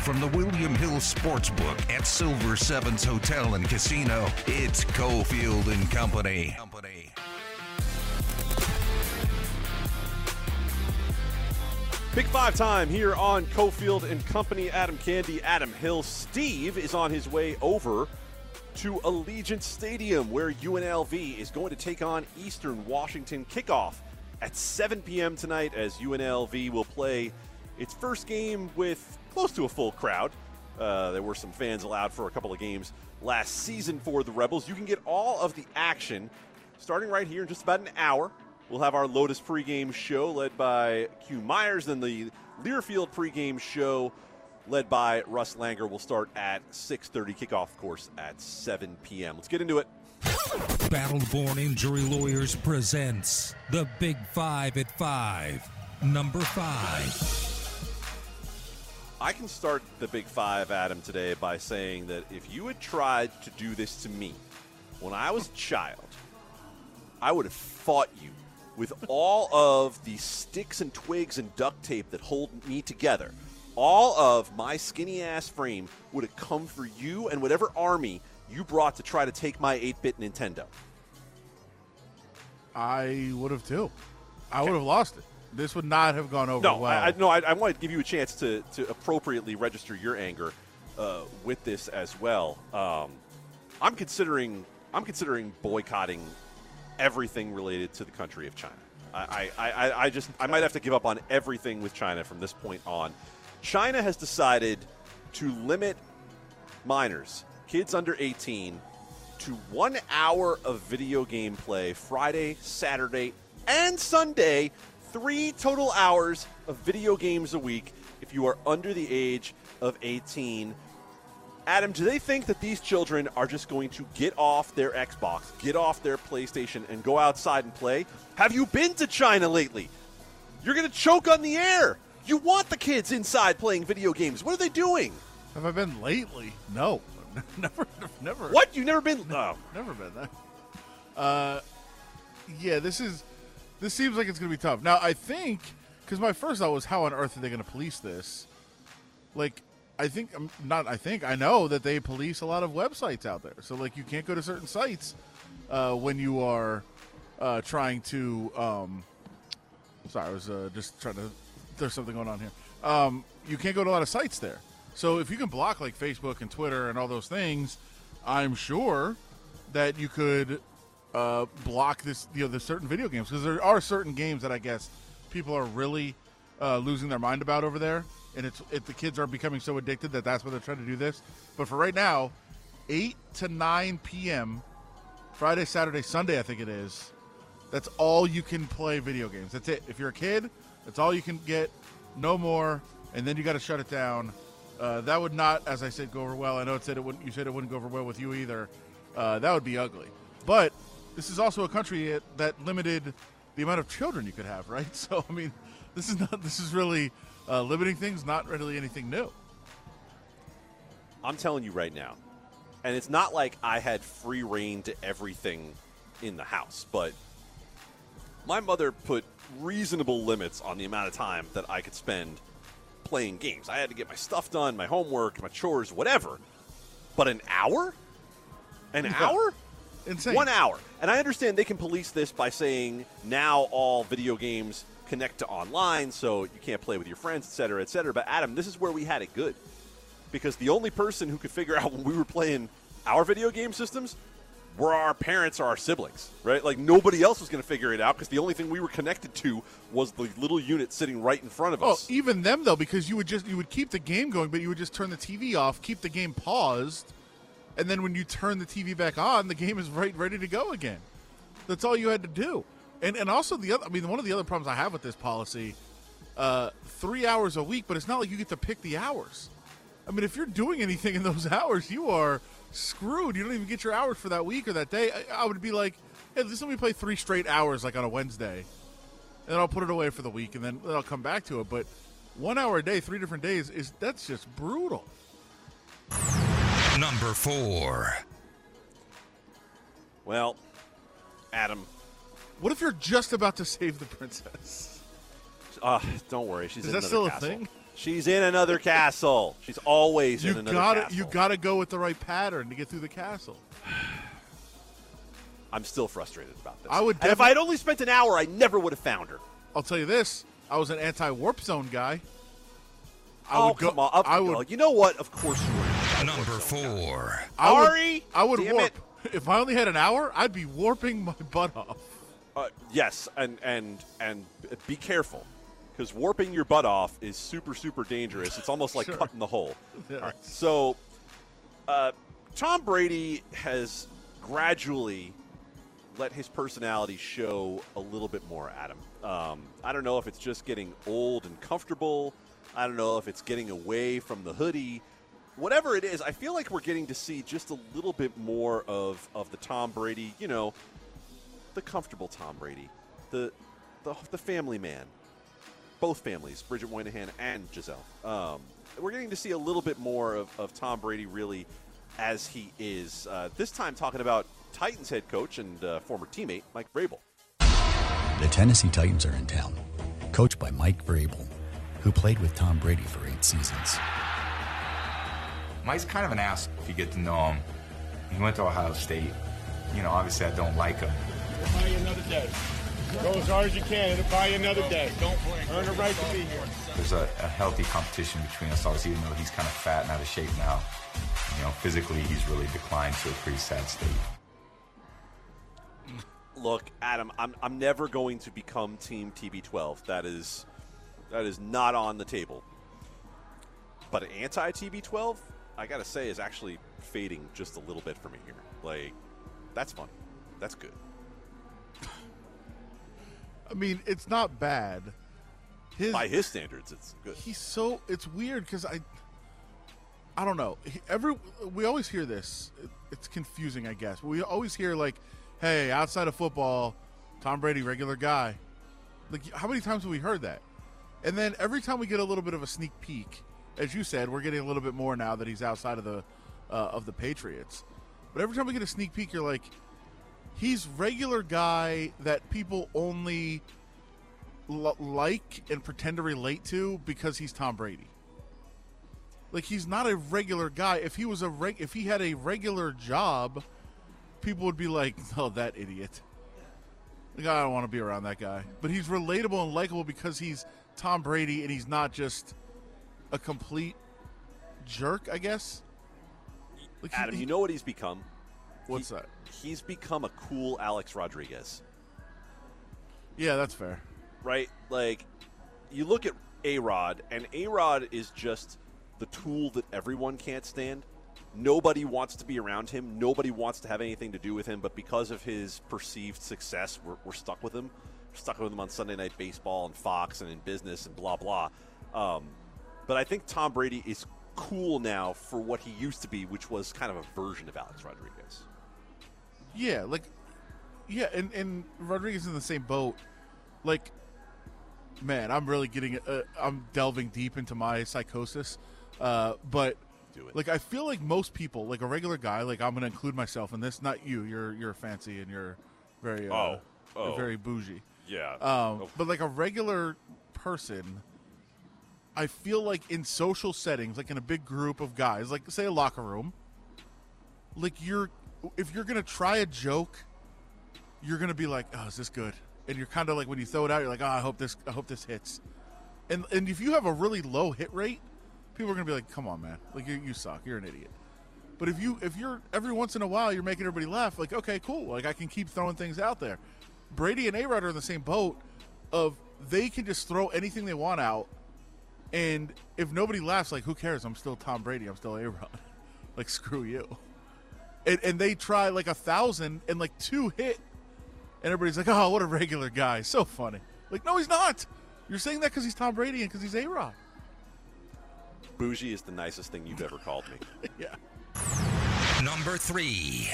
from the William Hill Sportsbook at Silver Sevens Hotel and Casino, it's Cofield and Company. Company. Big five time here on Cofield and Company. Adam Candee, Adam Hill. Steve is on his way over to Allegiant Stadium where UNLV is going to take on Eastern Washington. Kickoff at 7 p.m. tonight as UNLV will play its first game with close to a full crowd. Uh, there were some fans allowed for a couple of games last season for the Rebels. You can get all of the action starting right here in just about an hour We'll have our Lotus pregame show led by Q Myers, then the Learfield pregame show led by Russ Langer will start at 6:30 kickoff course at 7 p.m. Let's get into it. Battleborn Injury Lawyers presents The Big 5 at 5. Number 5. I can start the Big 5 Adam today by saying that if you had tried to do this to me when I was a child, I would have fought you with all of the sticks and twigs and duct tape that hold me together. All of my skinny ass frame would have come for you and whatever army you brought to try to take my 8 bit Nintendo. I would have too. I would have lost it. This would not have gone over no, well. I, I, no, I, I wanted to give you a chance to, to appropriately register your anger uh, with this as well. Um, I'm considering I'm considering boycotting everything related to the country of China. I, I, I, just I might have to give up on everything with China from this point on. China has decided to limit minors, kids under 18, to one hour of video game play Friday, Saturday, and Sunday. Three total hours of video games a week if you are under the age of 18 Adam, do they think that these children are just going to get off their Xbox, get off their PlayStation, and go outside and play? Have you been to China lately? You're going to choke on the air. You want the kids inside playing video games. What are they doing? Have I been lately? No, never, never. What? You've never been? No, never been there. Uh, yeah, this is. This seems like it's going to be tough. Now, I think because my first thought was, how on earth are they going to police this? Like, I think I'm um, not. I think I know that they police a lot of websites out there. So like you can't go to certain sites uh, when you are uh, trying to. Um, sorry, I was uh, just trying to. There's something going on here. Um, you can't go to a lot of sites there. So if you can block like Facebook and Twitter and all those things, I'm sure that you could uh, block this. You know, the certain video games because there are certain games that I guess people are really uh, losing their mind about over there and it's if the kids are becoming so addicted that that's why they're trying to do this. But for right now, eight to nine p.m. Friday, Saturday, Sunday, I think it is. That's all you can play video games. That's it. If you're a kid, that's all you can get. No more, and then you got to shut it down. Uh, that would not, as I said, go over well. I know it said it wouldn't. You said it wouldn't go over well with you either. Uh, that would be ugly. But this is also a country that limited the amount of children you could have, right? So I mean, this is not. This is really uh, limiting things, not really anything new. I'm telling you right now, and it's not like I had free reign to everything in the house, but my mother put reasonable limits on the amount of time that I could spend playing games. I had to get my stuff done, my homework, my chores, whatever. But an hour? An yeah. hour? Insane. One hour. And I understand they can police this by saying now all video games connect to online, so you can't play with your friends, et cetera, et cetera. But Adam, this is where we had it good because the only person who could figure out when we were playing our video game systems were our parents or our siblings, right? Like nobody else was going to figure it out because the only thing we were connected to was the little unit sitting right in front of oh, us. Oh, even them though, because you would just you would keep the game going, but you would just turn the TV off, keep the game paused, and then when you turn the TV back on, the game is right ready to go again. That's all you had to do. And and also the other, I mean, one of the other problems I have with this policy, uh, three hours a week, but it's not like you get to pick the hours. I mean, if you're doing anything in those hours, you are screwed. You don't even get your hours for that week or that day. I, I would be like, hey, just let me play three straight hours, like on a Wednesday, and I'll put it away for the week, and then I'll come back to it. But one hour a day, three different days is that's just brutal. Number four. Well, Adam, what if you're just about to save the princess? Uh, don't worry, she's is in that still castle. a thing? She's in another castle. She's always You in another gotta castle. you gotta go with the right pattern to get through the castle. I'm still frustrated about this. I would and if I had only spent an hour, I never would have found her. I'll tell you this: I was an anti-warp zone guy. I oh, would go. come on. Up I would. go. You know what? Of course you were. Number four. I would, Ari, I would damn warp. If I only had an hour, I'd be warping my butt off. Uh, yes, and and and be careful, because warping your butt off is super super dangerous. It's almost like Sure. cutting the hole. Yeah. All right, so uh, Tom Brady has gradually let his personality show a little bit more. Adam, um, I don't know if it's just getting old and comfortable. I don't know if it's getting away from the hoodie. Whatever it is, I feel like we're getting to see just a little bit more of, of the Tom Brady, you know, the comfortable Tom Brady, the the, the family man, both families, Bridget Moynahan and Gisele. Um, we're getting to see a little bit more of, of Tom Brady really as he is. Uh, this time talking about Titans head coach and uh, former teammate Mike Vrabel. The Tennessee Titans are in town, coached by Mike Vrabel, who played with Tom Brady for eight seasons. Mike's kind of an ass if you get to know him. He went to Ohio State. You know, obviously I don't like him. It'll buy you another day. Go as hard as you can. It'll buy you another day. Don't Earn the right to be here. There's a, a healthy competition between us, obviously, even though he's kind of fat and out of shape now. You know, physically he's really declined to a pretty sad state. Look, Adam, I'm, I'm never going to become Team TB12. That is that is not on the table. But anti TB12, I gotta say, is actually fading just a little bit for me here. Like, that's funny. That's good. I mean, it's not bad. His By his standards, it's good. he's so it's weird because I I don't know. He- Every we always hear this. It- It's confusing, I guess. We always hear like, "Hey, outside of football, Tom Brady, regular guy." Like, how many times have we heard that? And then every time we get a little bit of a sneak peek, as you said, we're getting a little bit more now that he's outside of the uh, of the Patriots. But every time we get a sneak peek, you're like, he's regular guy that people only l- like and pretend to relate to because he's Tom Brady. Like he's not a regular guy. If he was a reg- if he had a regular job, people would be like, "Oh, that idiot." Like I don't want to be around that guy. But he's relatable and likable because he's Tom Brady and he's not just a complete jerk, I guess. Like, Adam, he- you know what he's become? what's He- that? He's become a cool Alex Rodriguez. Yeah, that's fair. right? Like, you look at A Rod, and A Rod is just the tool that everyone can't stand. Nobody wants to be around him. Nobody wants to have anything to do with him. But because of his perceived success, we're, we're stuck with him. We're stuck with him on Sunday Night Baseball and Fox and in business and blah blah. Um, but I think Tom Brady is cool now for what he used to be, which was kind of a version of Alex Rodriguez. Yeah, like yeah, and and Rodriguez is in the same boat. Like, man, I'm really getting uh, I'm delving deep into my psychosis. Uh, but Do it. like, I feel like most people, like a regular guy, like I'm going to include myself in this. Not you. You're you're fancy and you're very uh, Oh. Oh. you're very bougie. Yeah. Um, but like a regular person, I feel like in social settings, like in a big group of guys, like say a locker room, like you're if you're gonna try a joke, you're gonna be like, "Oh, is this good?" And you're kind of like when you throw it out, you're like, "Oh, I hope this, I hope this hits." And and if you have a really low hit rate, people are gonna be like, "Come on, man! Like you, you suck. You're an idiot." But if you if you're every once in a while you're making everybody laugh, like okay, cool. Like I can keep throwing things out there. Brady and A Rod are in the same boat of they can just throw anything they want out, and if nobody laughs, like who cares? I'm still Tom Brady. I'm still A Rod. like screw you. And, and they try like a thousand and like two hit, and everybody's like, oh, what a regular guy. So funny. Like no, he's not. You're saying that because he's Tom Brady and because he's A Rod. Bougie is the nicest thing you've ever called me. yeah. Number three.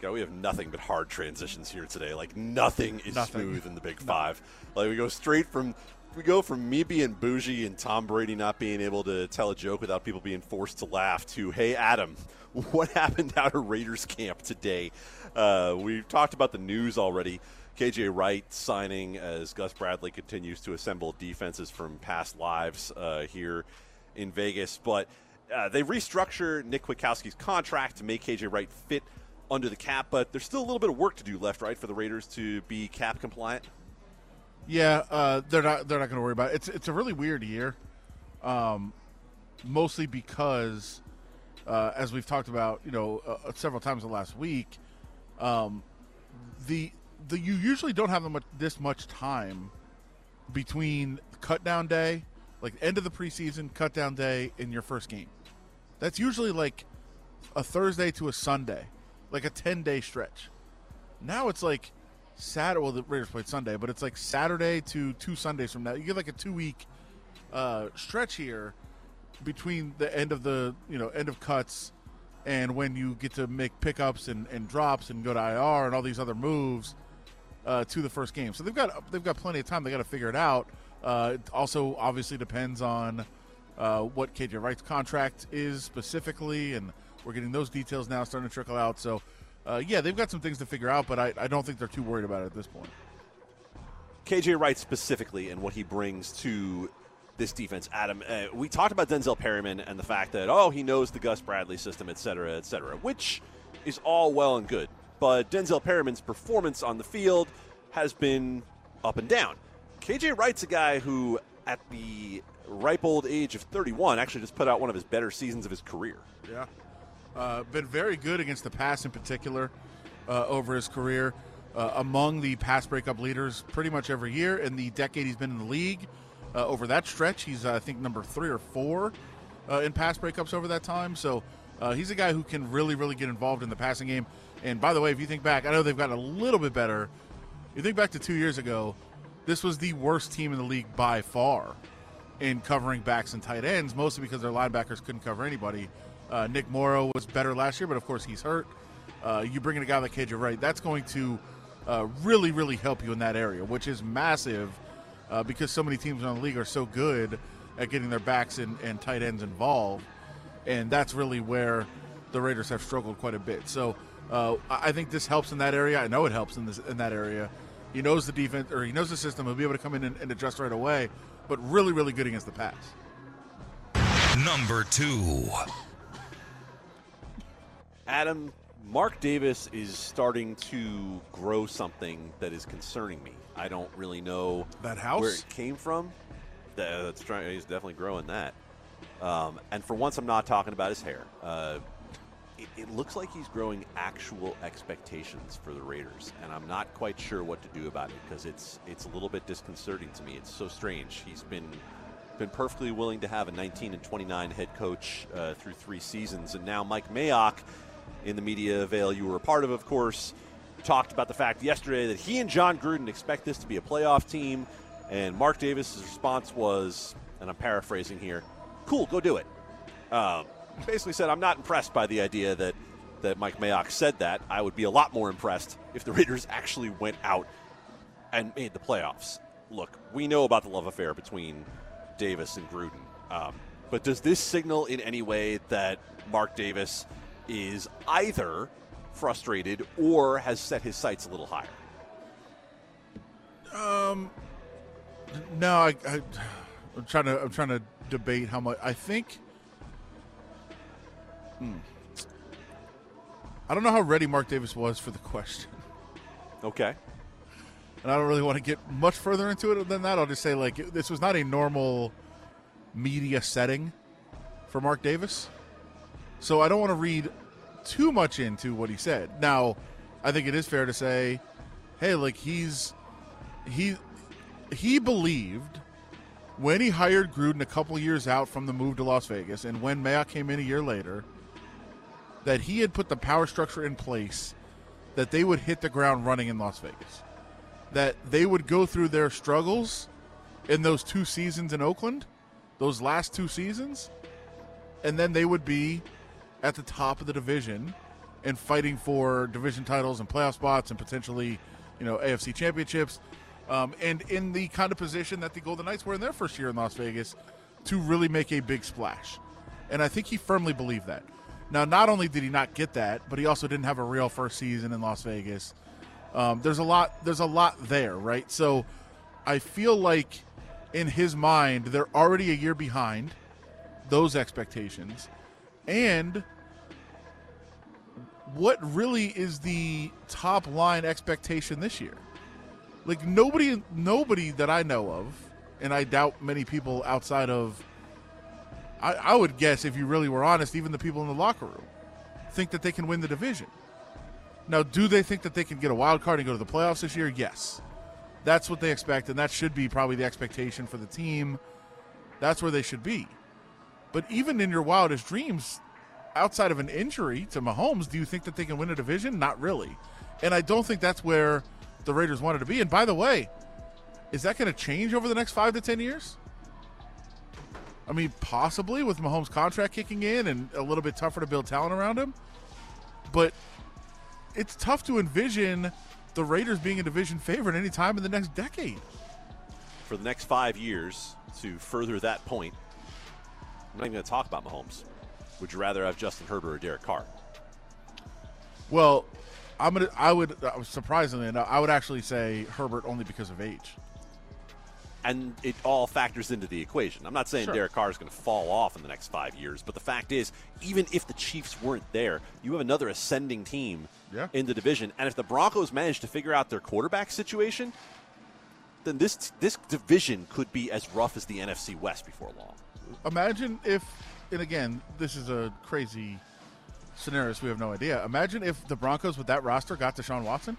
God, we have nothing but hard transitions here today. Like nothing is Nothing. smooth in the Big Five. Like we go straight from we go from me being bougie and Tom Brady not being able to tell a joke without people being forced to laugh to hey Adam, what happened out of Raiders camp today? Uh, we've talked about the news already. KJ Wright signing as Gus Bradley continues to assemble defenses from past lives uh, here in Vegas. But uh, they restructure Nick Kwiatkoski's contract to make KJ Wright fit under the cap, but there's still a little bit of work to do left, right, for the Raiders to be cap compliant. Yeah, uh, they're not they're not going to worry about it. It's it's a really weird year, um, mostly because, uh, as we've talked about, you know, uh, several times in the last week, um, the the you usually don't have much, this much time between cut down day, like end of the preseason cut down day, and your first game. That's usually like a Thursday to a Sunday, like a ten day stretch. Now it's like Saturday. Well, the Raiders played Sunday, but it's like Saturday to two Sundays from now. You get like a two week uh, stretch here between the end of the you know end of cuts and when you get to make pickups and, and drops and go to IR and all these other moves uh, to the first game. So they've got they've got plenty of time. They got to figure it out. Uh, it also obviously depends on uh, what KJ Wright's contract is specifically, and we're getting those details now starting to trickle out. So uh, yeah, they've got some things to figure out, but I, I don't think they're too worried about it at this point. KJ Wright specifically and what he brings to this defense, Adam. Uh, we talked about Denzel Perryman and the fact that oh he knows the Gus Bradley system, et cetera, et cetera, which is all well and good. But Denzel Perryman's performance on the field has been up and down. KJ Wright's a guy who, at the ripe old age of 31, actually just put out one of his better seasons of his career. Yeah. Uh, been very good against the pass in particular uh, over his career. Uh, among the pass breakup leaders pretty much every year in the decade he's been in the league. Uh, over that stretch, he's, I think, number three or four uh, in pass breakups over that time. So uh, he's a guy who can really, really get involved in the passing game. And by the way, if you think back, I know they've gotten a little bit better. You think back to two years ago, this was the worst team in the league by far in covering backs and tight ends, mostly because their linebackers couldn't cover anybody. Uh, Nick Morrow was better last year, but of course he's hurt. Uh, you bring in a guy like KJ Wright, that's going to uh, really, really help you in that area, which is massive uh, because so many teams in the league are so good at getting their backs and, and tight ends involved. And that's really where the Raiders have struggled quite a bit. So uh, I think this helps in that area. I know it helps in, this, in that area. He knows the defense, or he knows the system. He'll be able to come in and, and adjust right away, but really, really good against the pass. Number two. Adam, Mark Davis is starting to grow something that is concerning me. I don't really know That house? where it came from. That's trying. He's definitely growing that. Um, and for once, I'm not talking about his hair. Uh, it, it looks like he's growing actual expectations for the Raiders, and I'm not quite sure what to do about it because it's it's a little bit disconcerting to me. It's so strange. He's been been perfectly willing to have a 19 and 29 head coach uh, through three seasons, and now Mike Mayock, in the media veil you were a part of, of course, talked about the fact yesterday that he and Jon Gruden expect this to be a playoff team, and Mark Davis's response was, and I'm paraphrasing here, "Cool, go do it." Um, basically said, "I'm not impressed by the idea that that Mike Mayock said that. I would be a lot more impressed if the Raiders actually went out and made the playoffs." Look, we know about the love affair between Davis and Gruden. Um, but does this signal in any way that Mark Davis is either frustrated or has set his sights a little higher? Um, No, I, I, I'm trying to I'm trying to debate how much I think. Hmm. I don't know how ready Mark Davis was for the question, Okay. and I don't really want to get much further into it than that. I'll just say like this was not a normal media setting for Mark Davis, so I don't want to read too much into what he said. Now, I think it is fair to say, hey, like he's he he believed when he hired Gruden a couple years out from the move to Las Vegas, and when Mayock came in a year later, that he had put the power structure in place that they would hit the ground running in Las Vegas, that they would go through their struggles in those two seasons in Oakland, those last two seasons, and then they would be at the top of the division and fighting for division titles and playoff spots and potentially, you know, AFC championships, um, and in the kind of position that the Golden Knights were in their first year in Las Vegas to really make a big splash. And I think he firmly believed that. Now, not only did he not get that, but he also didn't have a real first season in Las Vegas. Um, there's a lot. There's a lot there, right? So, I feel like in his mind they're already a year behind those expectations, and what really is the top line expectation this year? Like nobody, nobody that I know of, and I doubt many people outside of. I, I would guess if you really were honest, even the people in the locker room think that they can win the division. Now, do they think that they can get a wild card and go to the playoffs this year? Yes. That's what they expect, and that should be probably the expectation for the team. That's where they should be. But even in your wildest dreams, outside of an injury to Mahomes, do you think that they can win a division? Not really. And I don't think that's where the Raiders wanted to be. And by the way, is that going to change over the next five to 10 years? I mean, possibly with Mahomes' contract kicking in and a little bit tougher to build talent around him. But it's tough to envision the Raiders being a division favorite any time in the next decade. For the next five years, to further that point, I'm not even going to talk about Mahomes. Would you rather have Justin Herbert or Derek Carr? Well, I'm gonna. I would uh, surprisingly enough, I would actually say Herbert only because of age. and it all factors into the equation. I'm not saying Sure. Derek Carr is going to fall off in the next five years, but the fact is, even if the Chiefs weren't there, you have another ascending team Yeah. in the division, and if the Broncos manage to figure out their quarterback situation, then this this division could be as rough as the NFC West before long. Imagine if, and again, this is a crazy scenario, so we have no idea. Imagine if the Broncos with that roster got Deshaun Watson.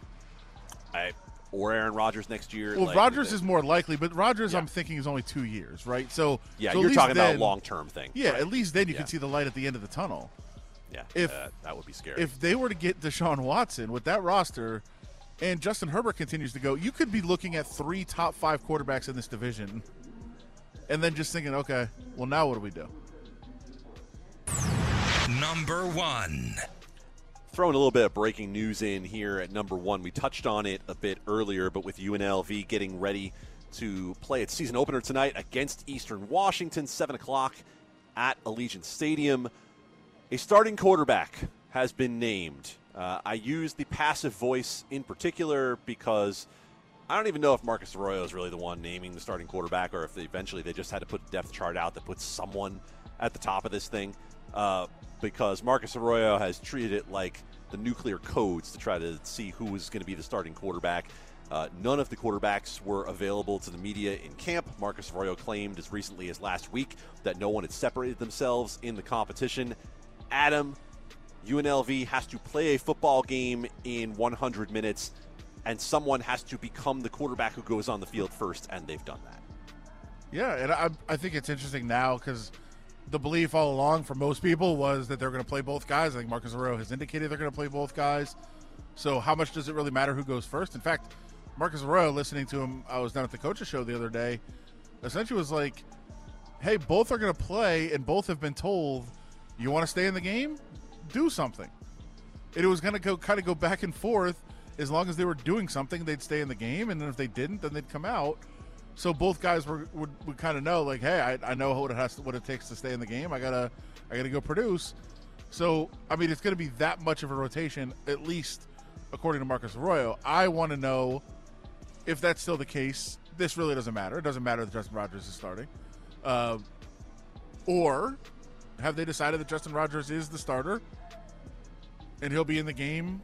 I, or Aaron Rodgers next year. Well, like, Rodgers is more likely, but Rodgers, Yeah. I'm thinking, is only two years, right? So Yeah, so you're talking about then- a long term thing. Yeah, Right. at least then you Yeah. can see the light at the end of the tunnel. Yeah, if- uh, that would be scary. If they were to get Deshaun Watson with that roster, and Justin Herbert continues to go, you could be looking at three top five quarterbacks in this division, and then just thinking, okay, well now what do we do? Number one. throwing a little bit of breaking news in here at number one. We touched on it a bit earlier, but with UNLV getting ready to play its season opener tonight against Eastern Washington, 7 o'clock at Allegiant Stadium, a starting quarterback has been named. Uh, I use the passive voice in particular because I don't even know if Marcus Arroyo is really the one naming the starting quarterback or if they eventually they just had to put a depth chart out that puts someone at the top of this thing. Uh, because Marcus Arroyo has treated it like the nuclear codes to try to see who was going to be the starting quarterback. Uh, none of the quarterbacks were available to the media in camp. Marcus Arroyo claimed as recently as last week that no one had separated themselves in the competition. Adam, UNLV has to play a football game in 100 minutes, and someone has to become the quarterback who goes on the field first, and they've done that. Yeah, and I, I think it's interesting now because the belief all along for most people was that they're going to play both guys. I think Marcus Arroyo has indicated they're going to play both guys. So how much does it really matter who goes first? In fact, Marcus Arroyo, listening to him, I was down at the coaches show the other day, essentially was like, "Hey, both are going to play, and both have been told, you want to stay in the game, do something." It was going to go kind of go back and forth. As long as they were doing something, they'd stay in the game, and then if they didn't, then they'd come out. So both guys were would, would kind of know like, hey, I, I know what it has to, what it takes to stay in the game. I gotta I gotta go produce. So I mean, it's to be that much of a rotation, at least according to Marcus Arroyo. I want to know if that's still the case. This really doesn't matter. It doesn't matter that Justin Rogers is starting, uh, or have they decided that Justin Rogers is the starter and he'll be in the game,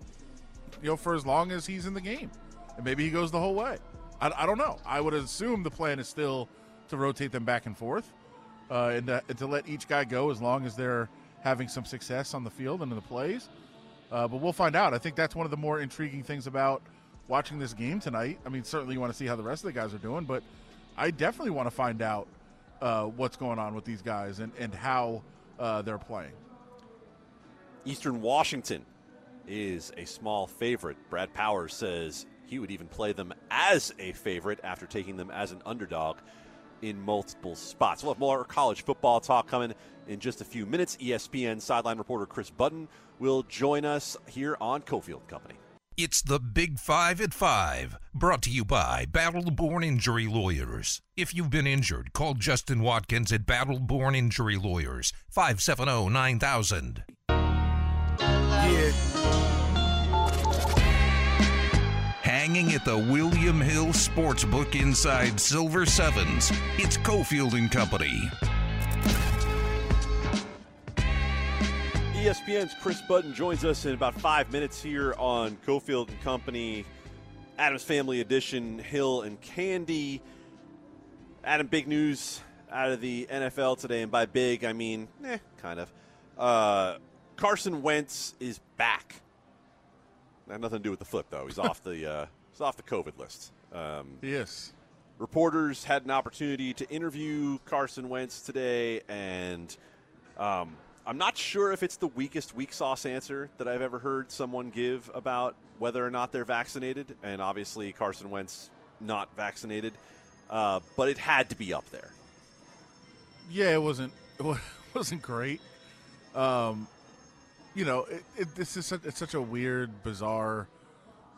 you know, for as long as he's in the game, and maybe he goes the whole way. I, I don't know. I would assume the plan is still to rotate them back and forth, uh, and, to, and to let each guy go as long as they're having some success on the field and in the plays. Uh, but we'll find out. I think that's one of the more intriguing things about watching this game tonight. I mean, certainly you want to see how the rest of the guys are doing, but I definitely want to find out uh, what's going on with these guys and, and how uh, they're playing. Eastern Washington is a small favorite. Brad Powers says he would even play them as a favorite after taking them as an underdog in multiple spots. We'll have more college football talk coming in just a few minutes. ESPN sideline reporter Kris Budden will join us here on Cofield Company. It's the Big Five at Five, brought to you by Battle Born Injury Lawyers. If you've been injured, call Justin Watkins at Battle Born Injury Lawyers, 570 9000. At the William Hill Sportsbook inside Silver Sevens, it's Cofield and Company. ESPN's Kris Budden joins us in about five minutes here on Cofield and Company, Adams Family Edition, Hill and Candee. Adam, big news out of the NFL today, and by big I mean, eh, kind of. Uh, Carson Wentz is back. Had nothing to do with the foot though. He's off the uh, off the COVID list. Um, Yes. reporters had an opportunity to interview Carson Wentz today, and um, I'm not sure if it's the weakest weak sauce answer that I've ever heard someone give about whether or not they're vaccinated. And obviously, Carson Wentz not vaccinated, uh, but it had to be up there. Yeah, it wasn't it wasn't great. Um, you know, it, it, this is such, it's such a weird, bizarre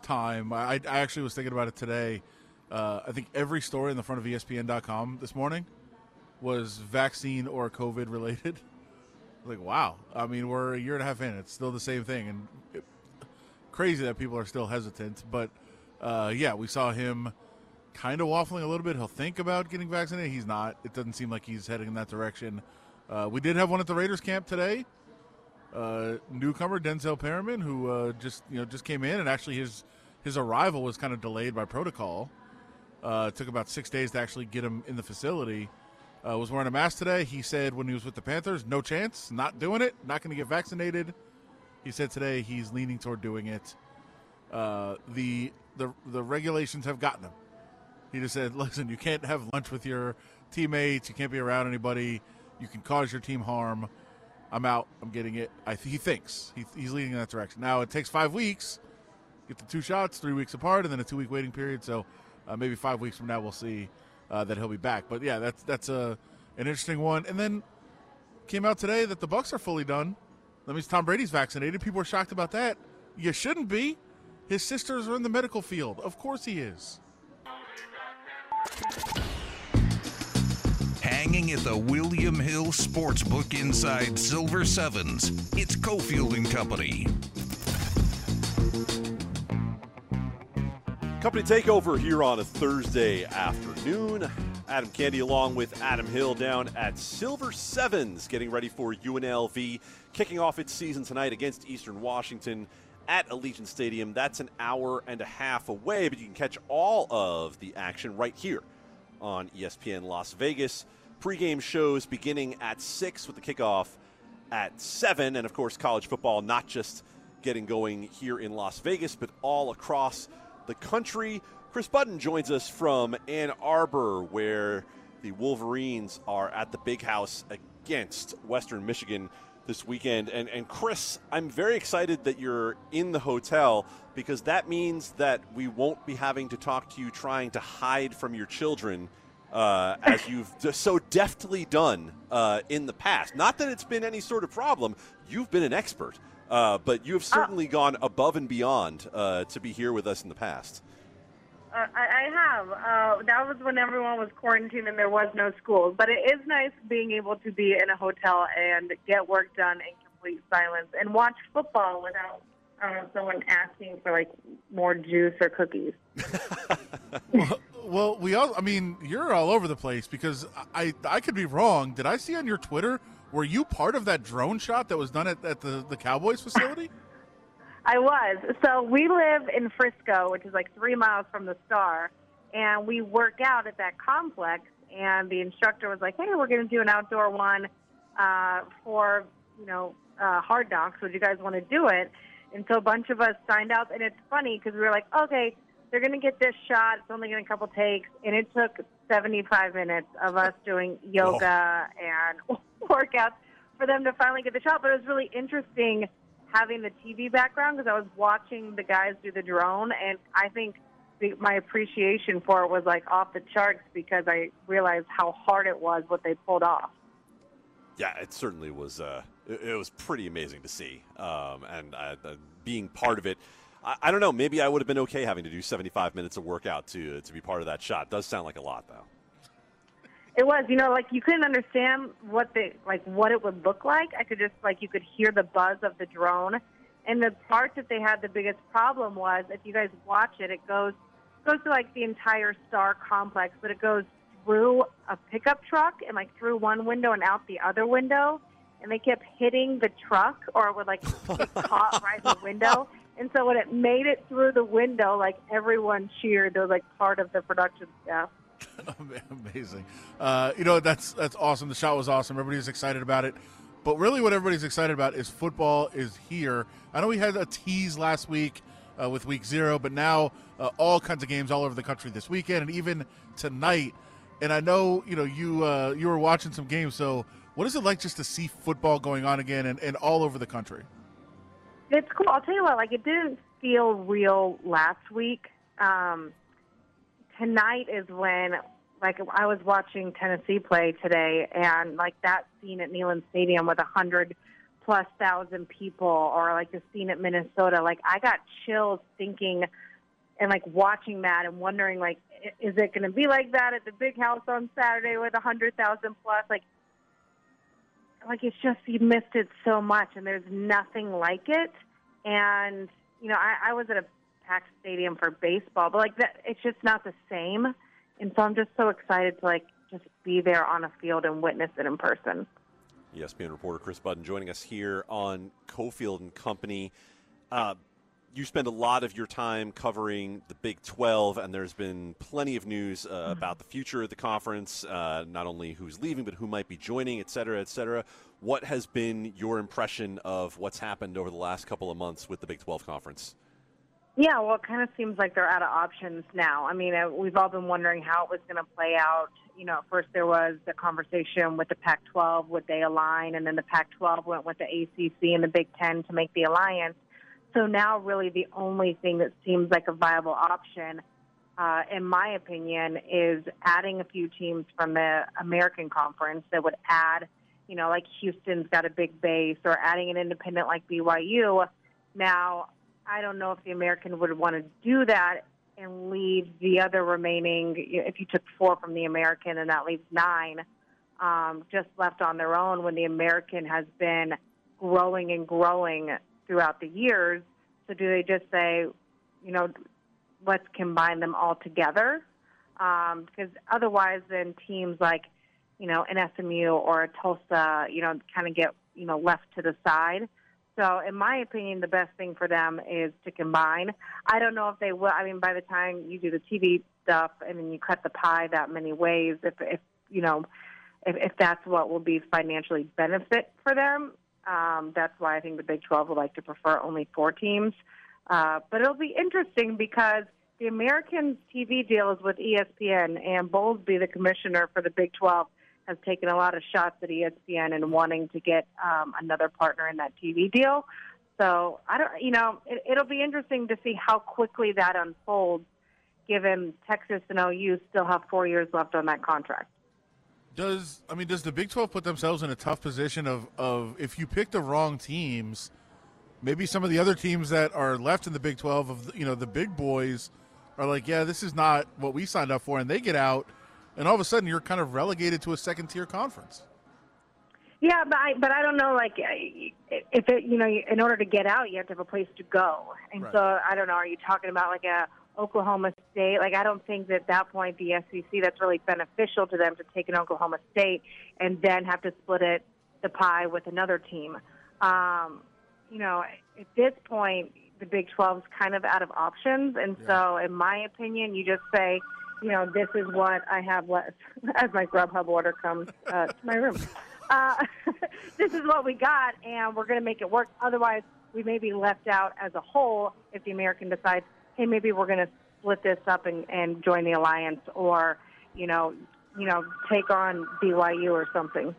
time. I, I actually was thinking about it today. Uh, I think every story in the front of ESPN.com this morning was vaccine or COVID related. Like, wow. I mean, we're a year and a half in. It's still the same thing, and it, crazy that people are still hesitant. But uh, yeah, we saw him kind of waffling a little bit. He'll think about getting vaccinated. He's not. It doesn't seem like he's heading in that direction. Uh, we did have one at the Raiders camp today. Uh, newcomer Denzel Perryman, who uh, just you know just came in, and actually his his arrival was kind of delayed by protocol. Uh, it took about six days to actually get him in the facility. Uh, was wearing a mask today. He said when he was with the Panthers, no chance, not doing it, not going to get vaccinated. He said today he's leaning toward doing it. Uh, the the the regulations have gotten him. He just said, "Listen, you can't have lunch with your teammates. You can't be around anybody. You can cause your team harm. I'm out. I'm getting it." I th- he thinks he, he's leading in that direction. Now it takes five weeks, get the two shots, three weeks apart, and then a two week waiting period. So uh, maybe five weeks from now we'll see uh, that he'll be back. But yeah, that's that's a an interesting one. And then came out today that the Bucks are fully done. That means Tom Brady's vaccinated. People are shocked about that. You shouldn't be. His sisters are in the medical field. Of course he is. Hanging at the William Hill Sportsbook inside Silver Sevens, it's Cofield and Company. Company takeover here on a Thursday afternoon. Adam Candee along with Adam Hill down at Silver Sevens, getting ready for UNLV, kicking off its season tonight against Eastern Washington at Allegiant Stadium. That's an hour and a half away, but you can catch all of the action right here on ESPN Las Vegas. Pre-game shows beginning at 6 with the kickoff at 7. And of course, college football not just getting going here in Las Vegas, but all across the country. Kris Budden joins us from Ann Arbor, where the Wolverines are at the big house against Western Michigan this weekend. And, and Kris, I'm very excited that you're in the hotel because that means that we won't be having to talk to you trying to hide from your children uh, as you've so deftly done uh, in the past. Not that it's been any sort of problem. You've been an expert, uh, but you have certainly gone above and beyond uh, to be here with us in the past. Uh, I, I have. Uh, that was when everyone was quarantined and there was no school. But it is nice being able to be in a hotel and get work done in complete silence and watch football without uh, someone asking for like more juice or cookies. Well, we all. I mean, you're all over the place because I I could be wrong. Did I see on your Twitter? Were you part of that drone shot that was done at, at the the Cowboys facility? I was. So we live in Frisco, which is like three miles from the Star, and we work out at that complex. And the instructor was like, "Hey, we're going to do an outdoor one uh, for you know uh, hard knocks. Would you guys want to do it?" And so a bunch of us signed up, and it's funny because we were like, "Okay, they're going to get this shot. It's only going to a couple takes," and it took 75 minutes of us doing yoga and workouts for them to finally get the shot. But it was really interesting having the TV background because I was watching the guys do the drone, and I think the, my appreciation for it was like off the charts because I realized how hard it was what they pulled off. Yeah, it certainly was. Uh, it, it was pretty amazing to see, um, and uh, uh, being part of it. I, I don't know. Maybe I would have been okay having to do 75 minutes of workout to to be part of that shot. Does sound like a lot, though. It was, you know, like you couldn't understand what the like what it would look like. I could just like you could hear the buzz of the drone, And the part that they had the biggest problem was, if you guys watch it, it goes goes to like the entire Star complex, but it goes through a pickup truck and like through one window and out the other window. And they kept hitting the truck or would like get caught right in the window. And so when it made it through the window, like everyone cheered. They was like part of the production staff. Amazing. Uh, you know that's that's awesome. The shot was awesome. Everybody's excited about it. But really, what everybody's excited about is football is here. I know we had a tease last week uh, with week zero, but now uh, all kinds of games all over the country this weekend and even tonight. And I know you know you uh, you were watching some games. So what is it like just to see football going on again and, and all over the country? It's cool. I'll tell you what. Like it didn't feel real last week. Um, tonight is when like I was watching Tennessee play today, and like that scene at Neyland Stadium with a hundred plus thousand people, or like the scene at Minnesota, like I got chills thinking and like watching that and wondering like, is it going to be like that at the big house on Saturday with a hundred thousand plus? Like, like it's just you missed it so much, and there's nothing like it. And you know, I, I was at a packed stadium for baseball, but like that, it's just not the same. And so I'm just so excited to like just be there on a field and witness it in person. ESPN reporter Kris Budden joining us here on Cofield and Company. Uh, you spend a lot of your time covering the Big 12, and there's been plenty of news uh, mm-hmm. about the future of the conference, uh, not only who's leaving, but who might be joining, et cetera, et cetera. What has been your impression of what's happened over the last couple of months with the Big 12 conference? Yeah, well, it kind of seems like they're out of options now. I mean, uh, we've all been wondering how it was going to play out. You know, at first there was the conversation with the Pac 12, would they align? And then the Pac 12 went with the ACC and the Big Ten to make the alliance. So now, really, the only thing that seems like a viable option, uh, in my opinion, is adding a few teams from the American Conference that would add, you know, like Houston's got a big base, or adding an independent like BYU. Now, I don't know if the American would want to do that and leave the other remaining. If you took four from the American and that leaves nine, um, just left on their own when the American has been growing and growing throughout the years. So do they just say, you know, let's combine them all together? Um, because otherwise, then teams like, you know, an SMU or a Tulsa, you know, kind of get, you know, left to the side. So, in my opinion, the best thing for them is to combine. I don't know if they will. I mean, by the time you do the TV stuff and then you cut the pie that many ways, if, if you know, if, if that's what will be financially benefit for them, um, that's why I think the Big 12 would like to prefer only four teams. Uh, but it'll be interesting because the Americans' TV deal is with ESPN, and Bowlesby, the commissioner for the Big 12, has taken a lot of shots at ESPN and wanting to get um, another partner in that TV deal. So I don't, you know, it, it'll be interesting to see how quickly that unfolds, given Texas and OU still have four years left on that contract. Does I mean does the Big Twelve put themselves in a tough position of of if you pick the wrong teams, maybe some of the other teams that are left in the Big Twelve of you know the big boys are like, yeah, this is not what we signed up for, and they get out and all of a sudden you're kind of relegated to a second tier conference. Yeah, but I but I don't know. Like, if it you know, in order to get out, you have to have a place to go. And right. so I don't know. Are you talking about like a Oklahoma State? Like, I don't think that at that point the SEC that's really beneficial to them to take an Oklahoma State and then have to split it the pie with another team. Um, you know, at this point, the Big 12 is kind of out of options, and yeah. so in my opinion, you just say you know, this is what I have left as my Grubhub order comes uh, to my room. Uh, this is what we got, and we're going to make it work. Otherwise, we may be left out as a whole if the American decides, hey, maybe we're going to split this up and, and join the alliance, or you know, you know, take on BYU or something.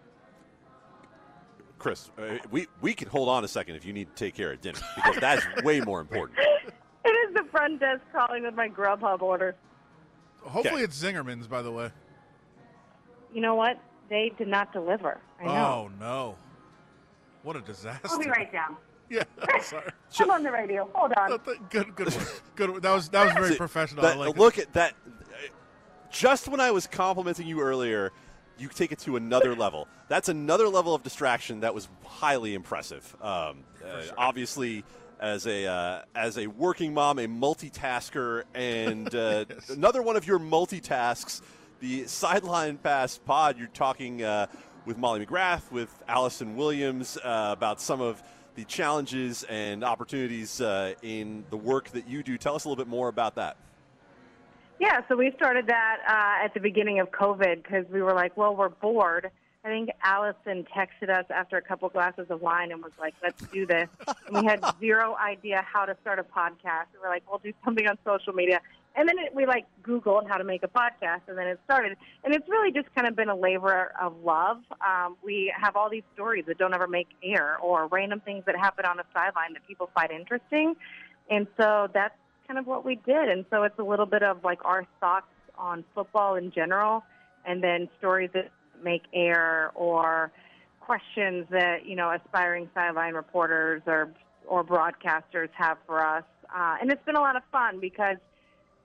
Kris, uh, we we can hold on a second if you need to take care of dinner because that's way more important. It is the front desk calling with my Grubhub order. Hopefully, it's Zingerman's. By the way. You know what? They did not deliver. I know. Oh no! What a disaster! I'll be right down. Yeah, sorry. I'm on the radio. Hold on. Good, good, good. That was that was very professional. That, like look it. at that. Just when I was complimenting you earlier, you take it to another level. That's another level of distraction that was highly impressive. Um, uh, sure. Obviously, as a uh, as a working mom, a multitasker, and uh, another one of your multitasks, the sideline pass pod. You're talking uh, with Molly McGrath, with Allison Williams uh, about some of the challenges and opportunities uh, in the work that you do. Tell us a little bit more about that. Yeah, so we started that uh, at the beginning of COVID because we were like, well, we're bored. I think Allison texted us after a couple glasses of wine and was like, let's do this. and we had zero idea how to start a podcast. We were like, we'll do something on social media. And then it, we like Googled how to make a podcast, and then it started. And it's really just kind of been a labor of love. Um, we have all these stories that don't ever make air, or random things that happen on the sideline that people find interesting. And so that's kind of what we did. And so it's a little bit of like our thoughts on football in general, and then stories that make air, or questions that you know aspiring sideline reporters or or broadcasters have for us. Uh, and it's been a lot of fun because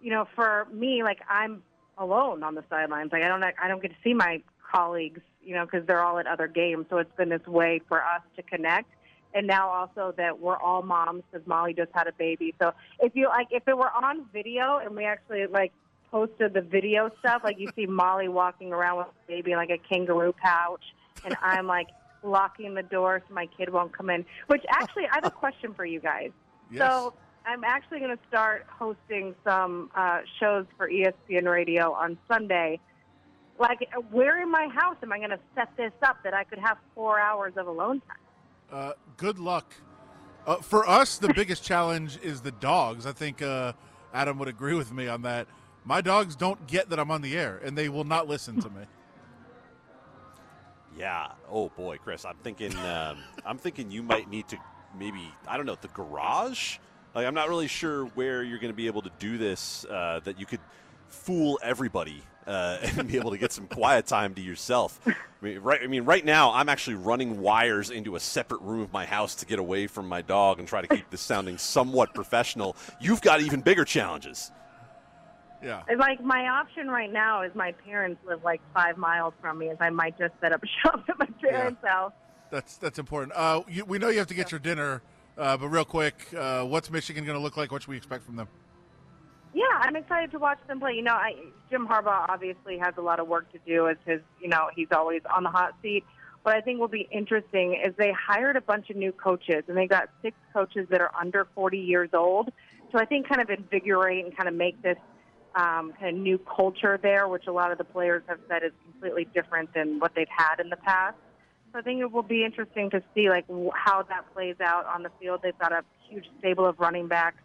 you know, for me, like I'm alone on the sidelines. Like I don't, I don't get to see my colleagues, you know, because they're all at other games. So it's been this way for us to connect. And now also that we're all moms because Molly just had a baby. So if you like, if it were on video and we actually like posted the video stuff, like you see Molly walking around with a baby in like a kangaroo pouch, and I'm like locking the door so my kid won't come in. Which actually, I have a question for you guys. Yes. So I'm actually going to start hosting some uh, shows for ESPN Radio on Sunday. Like, where in my house am I going to set this up that I could have four hours of alone time? Uh, good luck. Uh, for us, the biggest challenge is the dogs. I think uh, Adam would agree with me on that. My dogs don't get that I'm on the air, and they will not listen to me. Yeah. Oh boy, Kris, I'm thinking. Um, I'm thinking you might need to maybe I don't know the garage. Like I'm not really sure where you're going to be able to do this. Uh, that you could fool everybody uh, and be able to get some quiet time to yourself. I mean, right. I mean, right now I'm actually running wires into a separate room of my house to get away from my dog and try to keep this sounding somewhat professional. You've got even bigger challenges. Yeah. And, Like, my option right now is my parents live like five miles from me, is I might just set up shop at my parents' house. That's that's important. Uh, you, we know you have to get your dinner, uh, but real quick, uh, what's Michigan going to look like? What should we expect from them? Yeah, I'm excited to watch them play. You know, I, Jim Harbaugh obviously has a lot of work to do as his, you know, he's always on the hot seat. What I think will be interesting is they hired a bunch of new coaches, and they got six coaches that are under 40 years old. So I think kind of invigorate and kind of make this um, kind of new culture there, which a lot of the players have said is completely different than what they've had in the past. So I think it will be interesting to see like how that plays out on the field. They've got a huge stable of running backs.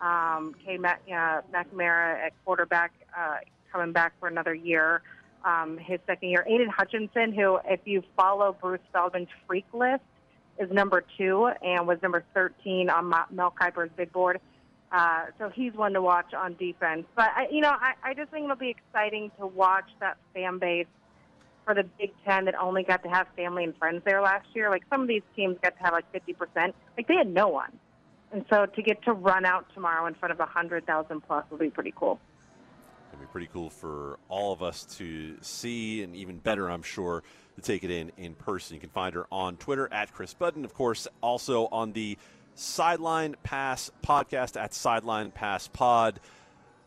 Um, Kay Mac- uh, McNamara at quarterback uh, coming back for another year, um, his second year. Aidan Hutchinson, who, if you follow Bruce Feldman's freak list, is number two and was number 13 on Ma- Mel Kiper's big board. Uh, so he's one to watch on defense. But, I, you know, I, I just think it'll be exciting to watch that fan base for the Big Ten that only got to have family and friends there last year. Like some of these teams got to have like 50%. Like they had no one. And so to get to run out tomorrow in front of 100,000 plus will be pretty cool. It'll be pretty cool for all of us to see, and even better, I'm sure, to take it in in person. You can find her on Twitter at Kris Budden, of course, also on the Sideline Pass podcast at Sideline Pass Pod.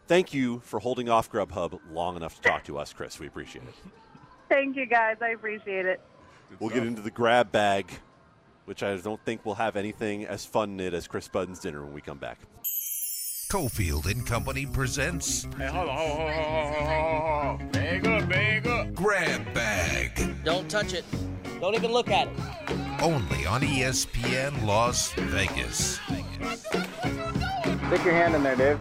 Thank you for holding off Grubhub long enough to talk to us, Kris. We appreciate it. Thank you guys. I appreciate it. We'll get into the grab bag, which I don't think will have anything as fun in it as Kris Budden's dinner when we come back. Cofield and Company presents Hey, hold on, hold on, hold on, hold on, hold on. Bag up, bag up. Grab Bag. Don't touch it. Don't even look at it. Only on ESPN Las Vegas. Stick your hand in there, Dave.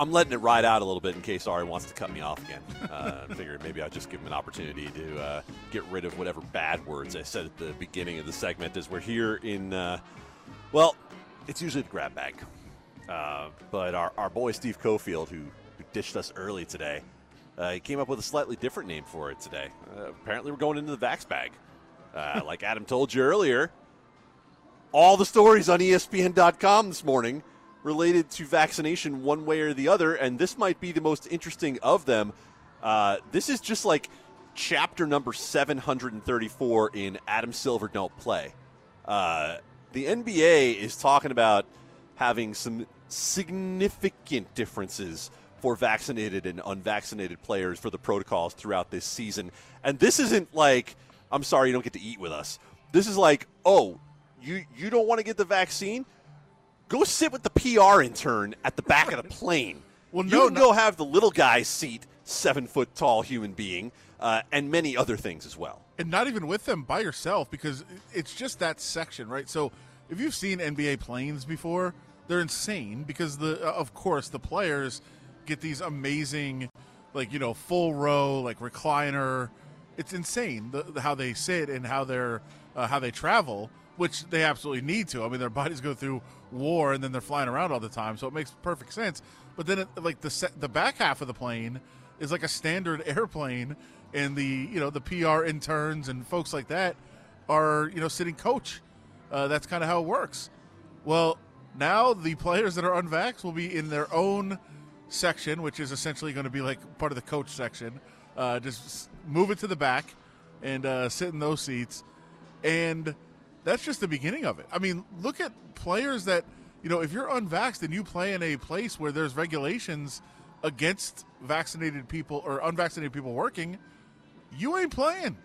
I'm letting it ride out a little bit in case Ari wants to cut me off again. Uh, I figured maybe I'll just give him an opportunity to uh, get rid of whatever bad words I said at the beginning of the segment as we're here in, uh, well, it's usually the grab bag. Uh, but our, our boy Steve Cofield, who, who dished us early today, uh, he came up with a slightly different name for it today. Uh, apparently, we're going into the Vax bag. Like Adam told you earlier, all the stories on ESPN.com this morning related to vaccination one way or the other, and this might be the most interesting of them. Uh, this is just like chapter number 734 in Adam Silver Don't Play. Uh, the NBA is talking about having some significant differences for vaccinated and unvaccinated players for the protocols throughout this season. And this isn't like, I'm sorry you don't get to eat with us. This is like, oh, you you don't want to get the vaccine? Go sit with the PR intern at the back of the plane. Well, you no, can go have the little guy's seat, seven foot tall human being, uh, and many other things as well. and not even with them by yourself because it's just that section, right? So if you've seen NBA planes before, they're insane because the uh, of course the players get these amazing like you know full row like recliner. It's insane the, the- how they sit and how they're uh, how they travel, which they absolutely need to. I mean, their bodies go through war and then they're flying around all the time, so it makes perfect sense. But then, it, like the se- the back half of the plane is like a standard airplane, and the you know the PR interns and folks like that are you know sitting coach. Uh, that's kind of how it works. Well, now the players that are unvaxxed will be in their own section, which is essentially going to be like part of the coach section. Uh, just move it to the back and uh, sit in those seats, and that's just the beginning of it. I mean, look at players that you know if you're unvaxxed and you play in a place where there's regulations against vaccinated people or unvaccinated people working, you ain't playing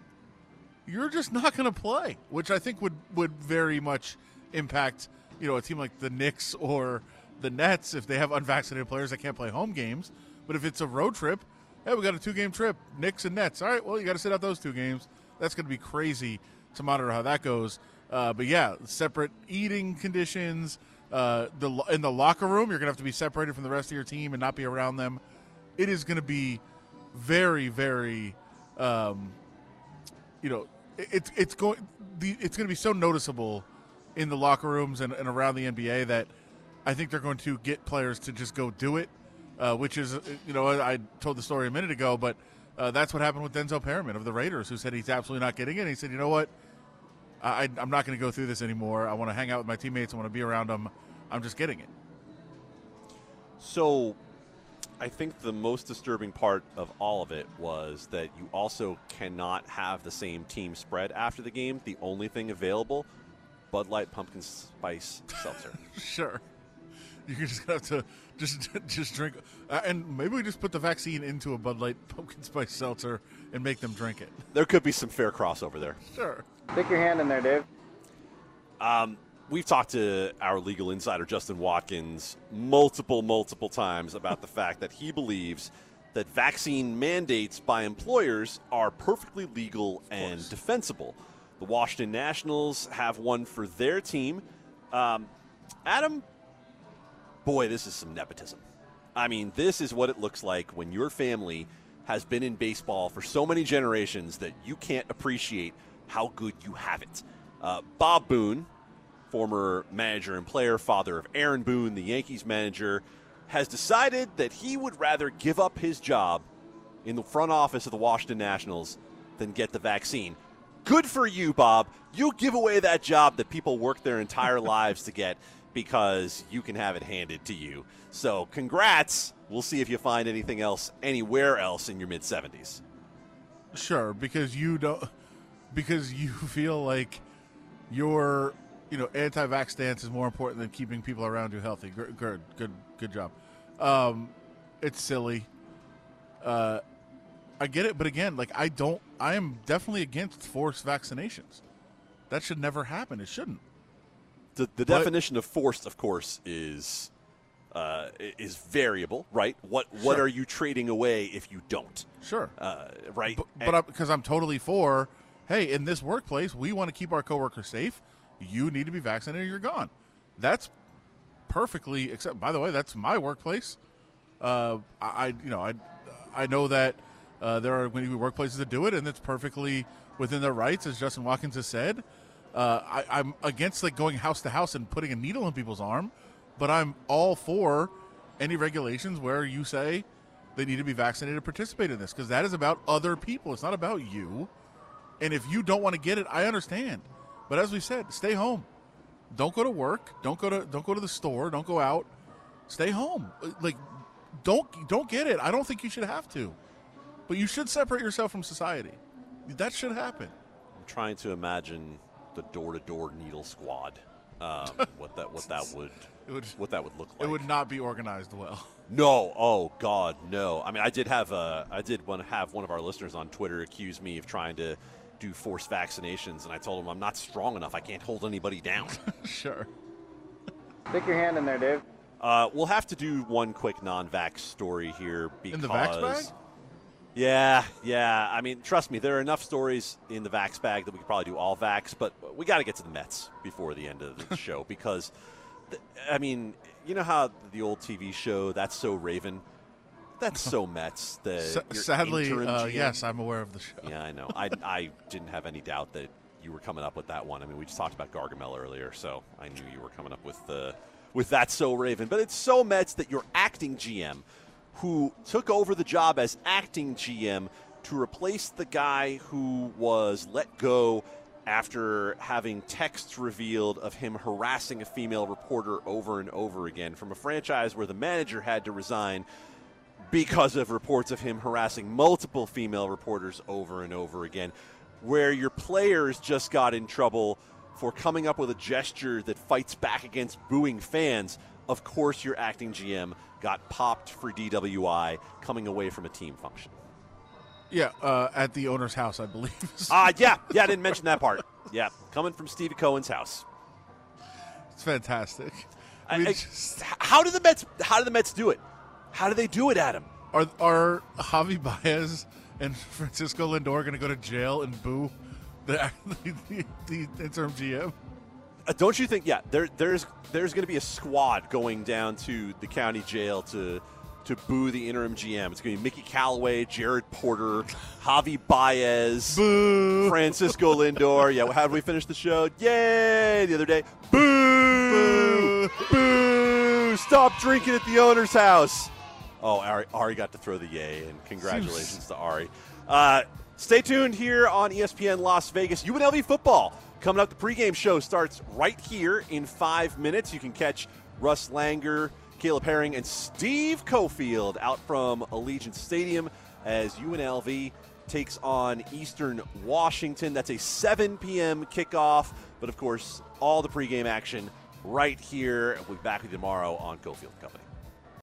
you're just not going to play, which I think would would very much impact you know a team like the Knicks or the Nets if they have unvaccinated players that can't play home games. But if it's a road trip, hey, we got a two game trip, Knicks and Nets. All right, well you got to sit out those two games. That's going to be crazy to monitor how that goes. Uh, but yeah, separate eating conditions. Uh, the in the locker room, you're to have to be separated from the rest of your team and not be around them. It is to be very, very um, you know, it- it's it's going it's to be so noticeable in the locker rooms and, and around the NBA that I think they're going to get players to just go do it, uh, which is you know I, I told the story a minute ago, but uh, that's what happened with Denzel Perryman of the Raiders, who said he's absolutely not getting it. He said, you know what, I, I'm not going to go through this anymore. I want to hang out with my teammates. I want to be around them. I'm just getting it. So, I think the most disturbing part of all of it was that you also cannot have the same team spread after the game. The only thing available, Bud Light Pumpkin Spice Seltzer. Sure. You're just gonna have to just just drink, uh, and maybe we just put the vaccine into a Bud Light pumpkin spice seltzer and make them drink it. there could be some fair crossover there. Sure. Stick your hand in there, Dave. Um, we've talked to our legal insider Justin Watkins multiple, multiple times about the fact that he believes that vaccine mandates by employers are perfectly legal and defensible. The Washington Nationals have one for their team. Um, Adam, boy, this is some nepotism. I mean, this is what it looks like when your family has been in baseball for so many generations that you can't appreciate how good you have it. Uh, Bob Boone, former manager and player, father of Aaron Boone, the Yankees manager, has decided that he would rather give up his job in the front office of the Washington Nationals than get the vaccine. Good for you, Bob. You give away that job that people work their entire lives to get because you can have it handed to you. So, congrats. We'll see if you find anything else anywhere else in your mid 70s. Sure, because you don't, because you feel like your, you know, anti-vax stance is more important than keeping people around you healthy. Good, good, good, good job. Um, it's silly. Uh, I get it, but again, like I don't. I am definitely against forced vaccinations. That should never happen. It shouldn't. The, the But- definition of forced, of course, is uh, is variable, right? What what Sure. are you trading away if you don't? Sure. Uh, right. But because I'm totally for, hey, in this workplace, we want to keep our coworkers safe. You need to be vaccinated or you're gone. That's perfectly accept. By the way, that's my workplace. Uh, I, you know, I, I know that uh, there are be workplaces that do it, and it's perfectly within their rights, as Justin Watkins has said. Uh, I, I'm against like going house to house and putting a needle in people's arm, but I'm all for any regulations where you say they need to be vaccinated to participate in this because that is about other people. It's not about you. And if you don't want to get it, I understand. But as we said, stay home. Don't go to work. Don't go to don't go to the store. Don't go out. Stay home. Like don't don't get it. I don't think you should have to. But you should separate yourself from society. That should happen. I'm trying to imagine the door-to-door needle squad. Um, what that what that would, would what that would look like. It would not be organized well. No, oh God, no. I mean, I did have a, I did want to have one of our listeners on Twitter accuse me of trying to do forced vaccinations, and I told him I'm not strong enough. I can't hold anybody down. sure. Stick your hand in there, Dave. Uh, we'll have to do one quick non-vax story here because In the vax bag? Yeah, yeah. I mean, trust me, there are enough stories in the vax bag that we could probably do all vax, but we got to get to the Mets before the end of the show because, th- I mean, you know how the old TV show That's So Raven, that's so Mets. The your sadly, uh, yes, I'm aware of the show. Yeah, I know. I I didn't have any doubt that you were coming up with that one. I mean, we just talked about Gargamel earlier, so I knew you were coming up with the with that so Raven. But it's so Mets that your acting GM, who took over the job as acting GM to replace the guy who was let go after having texts revealed of him harassing a female reporter over and over again from a franchise where the manager had to resign because of reports of him harassing multiple female reporters over and over again, where your players just got in trouble for coming up with a gesture that fights back against booing fans. Of course, your acting GM got popped for DWI coming away from a team function. Yeah, uh, at the owner's house, I believe. Ah, yeah, yeah, I didn't mention that part. Yeah, coming from Steve Cohen's house. it's fantastic. I- We I- just- how do the Mets? How do the Mets do it? How do they do it, Adam? are are Javi Baez and Francisco Lindor going to go to jail and boo the the, the interim GM? Uh, don't you think? Yeah, there, there's there's going to be a squad going down to the county jail to to boo the interim GM. It's going to be Mickey Callaway, Jared Porter, Javi Baez, Boo! Francisco Lindor. Yeah, how did we finish the show? Yay! The other day, boo, boo, boo! Stop drinking at the owner's house. Oh, Ari, Ari got to throw the yay, and congratulations to Ari. Uh, stay tuned here on ESPN Las Vegas. UNLV football coming up. The pregame show starts right here in five minutes. You can catch Russ Langer, Caleb Herring, and Steve Cofield out from Allegiant Stadium as UNLV takes on Eastern Washington. That's a 7 p.m. kickoff, but of course, all the pregame action right here. We'll be back with you tomorrow on Cofield Company.